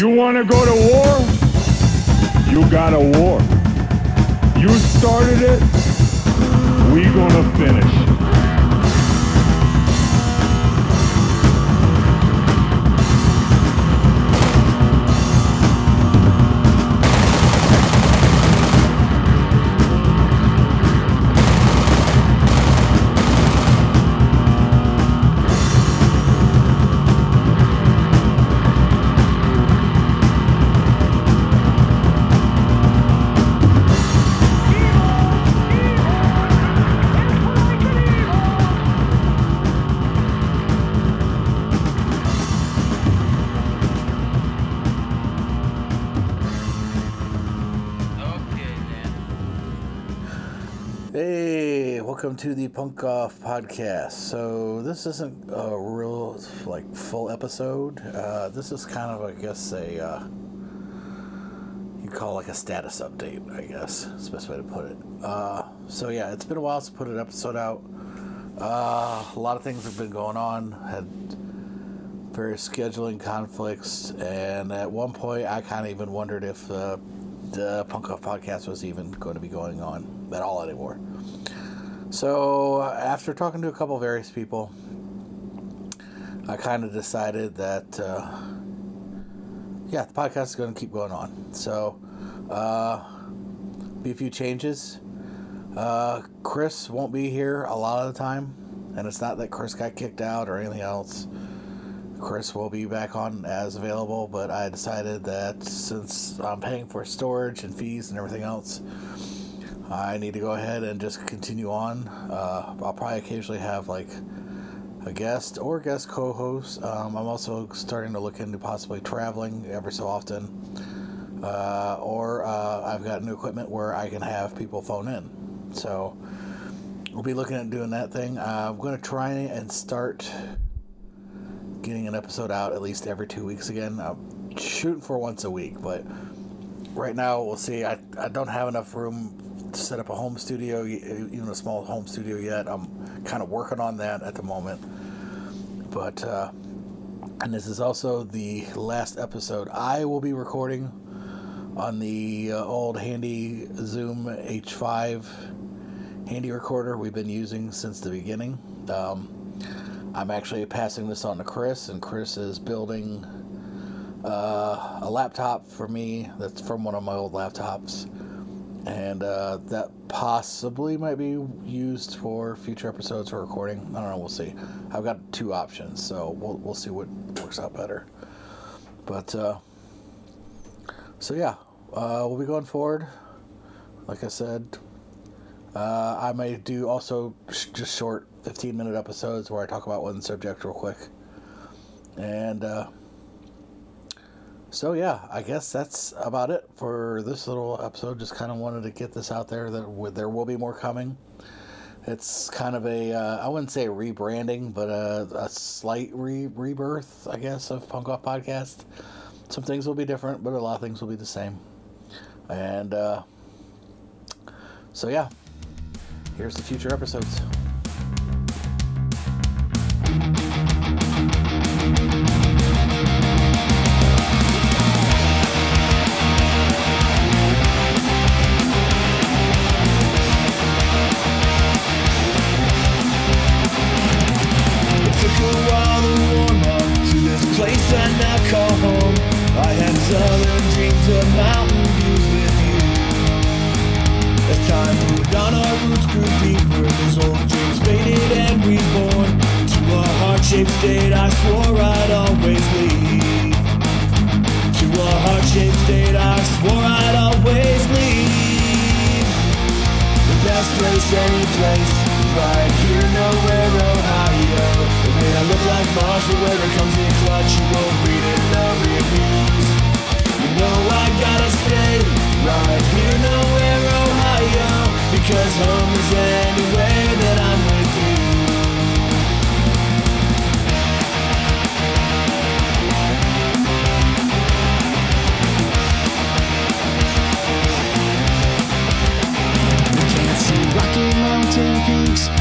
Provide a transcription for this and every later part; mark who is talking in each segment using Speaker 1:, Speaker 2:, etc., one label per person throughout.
Speaker 1: You want to go to war? You got a war. You started it. We gonna finish.
Speaker 2: Welcome to the Punkoff podcast. So this isn't a real like full episode. Uh, this is kind of, I guess, a uh, you call like a status update. I guess is the best way to put it. Uh, so yeah, it's been a while since put an episode out. Uh, a lot of things have been going on. Had various scheduling conflicts, and at one point, I kind of even wondered if the Punkoff podcast was even going to be going on at all anymore. So, after talking to a couple various people, I kind of decided that, uh, yeah, the podcast is going to keep going on. So, uh, be a few changes. Uh, Chris won't be here a lot of the time, and it's not that Chris got kicked out or anything else. Chris will be back on as available, but I decided that since I'm paying for storage and fees and everything else, I need to go ahead and just continue on. Uh, I'll probably occasionally have like a guest or guest co-host. Um, I'm also starting to look into possibly traveling every so often, uh, or uh, I've got new equipment where I can have people phone in. So we'll be looking at doing that thing. Uh, I'm going to try and start getting an episode out at least every two weeks again. I'm shooting for once a week, but right now we'll see. I, I don't have enough room set up a home studio, even a small home studio yet. I'm kind of working on that at the moment. But, uh, and this is also the last episode I will be recording on the uh, old handy Zoom H5 handy recorder we've been using since the beginning. Um, I'm actually passing this on to Chris, and Chris is building uh, a laptop for me that's from one of my old laptops. And uh, that possibly might be used for future episodes or recording. I don't know, we'll see. I've got two options, so we'll, we'll see what works out better. But, uh, so yeah, uh, we'll be going forward. Like I said, uh, I may do also sh- just short 15 minute episodes where I talk about one subject real quick. And uh, so, yeah, I guess that's about it for this little episode. Just kind of wanted to get this out there that there will be more coming. It's kind of a, uh, I wouldn't say a rebranding, but a, a slight re- rebirth, I guess, of Punkoff Podcast. Some things will be different, but a lot of things will be the same. And uh, so, yeah, here's the future episodes.
Speaker 3: Heart-shaped state, I swore I'd always leave. To a heart-shaped state, I swore I'd always leave. The best place, any place, right here, nowhere, Ohio. It may not look like Mars, but where it comes in clutch, you won't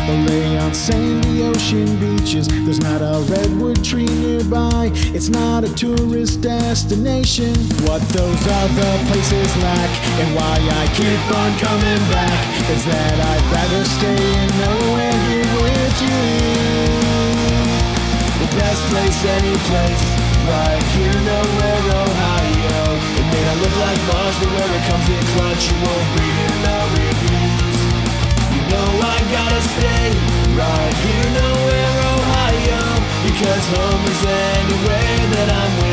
Speaker 3: Or lay on sandy ocean beaches. There's not a redwood tree nearby. It's not a tourist destination. What those other places lack, and why I keep on coming back, is that I'd rather stay in nowhere here with you. The best place, any place, right here, nowhere, Ohio. It may not look like Mars, but when it comes in clutch, you won't read somewhere's anywhere that I'm with.